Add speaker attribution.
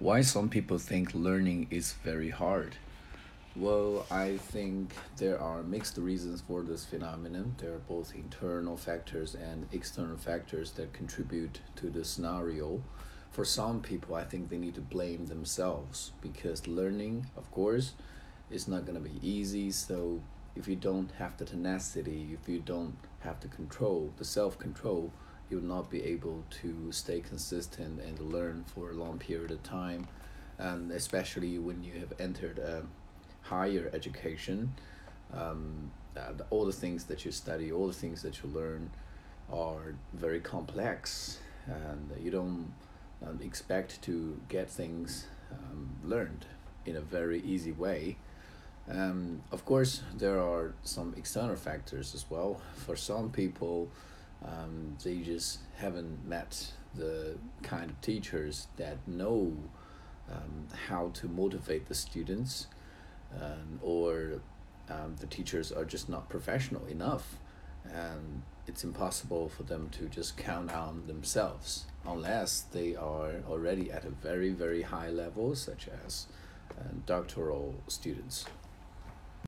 Speaker 1: Why some people think learning is very hard? Well, I think there are mixed reasons for this phenomenon. There are both internal factors and external factors that contribute to the scenario. For some people, I think they need to blame themselves because learning, of course, is not going to be easy. So, if you don't have the tenacity, if you don't have the control, the self control, you will not be able to stay consistent and learn for a long period of time. And especially when you have entered a higher education um, uh, all the things that you study all the things that you learn are very complex. And you don't um, expect to get things um, learned in a very easy way. Um, of course there are some external factors as well. For some people um, they just haven't met the kind of teachers that know um, how to motivate the students, um, or um, the teachers are just not professional enough, and it's impossible for them to just count on themselves unless they are already at a very very high level, such as uh, doctoral students.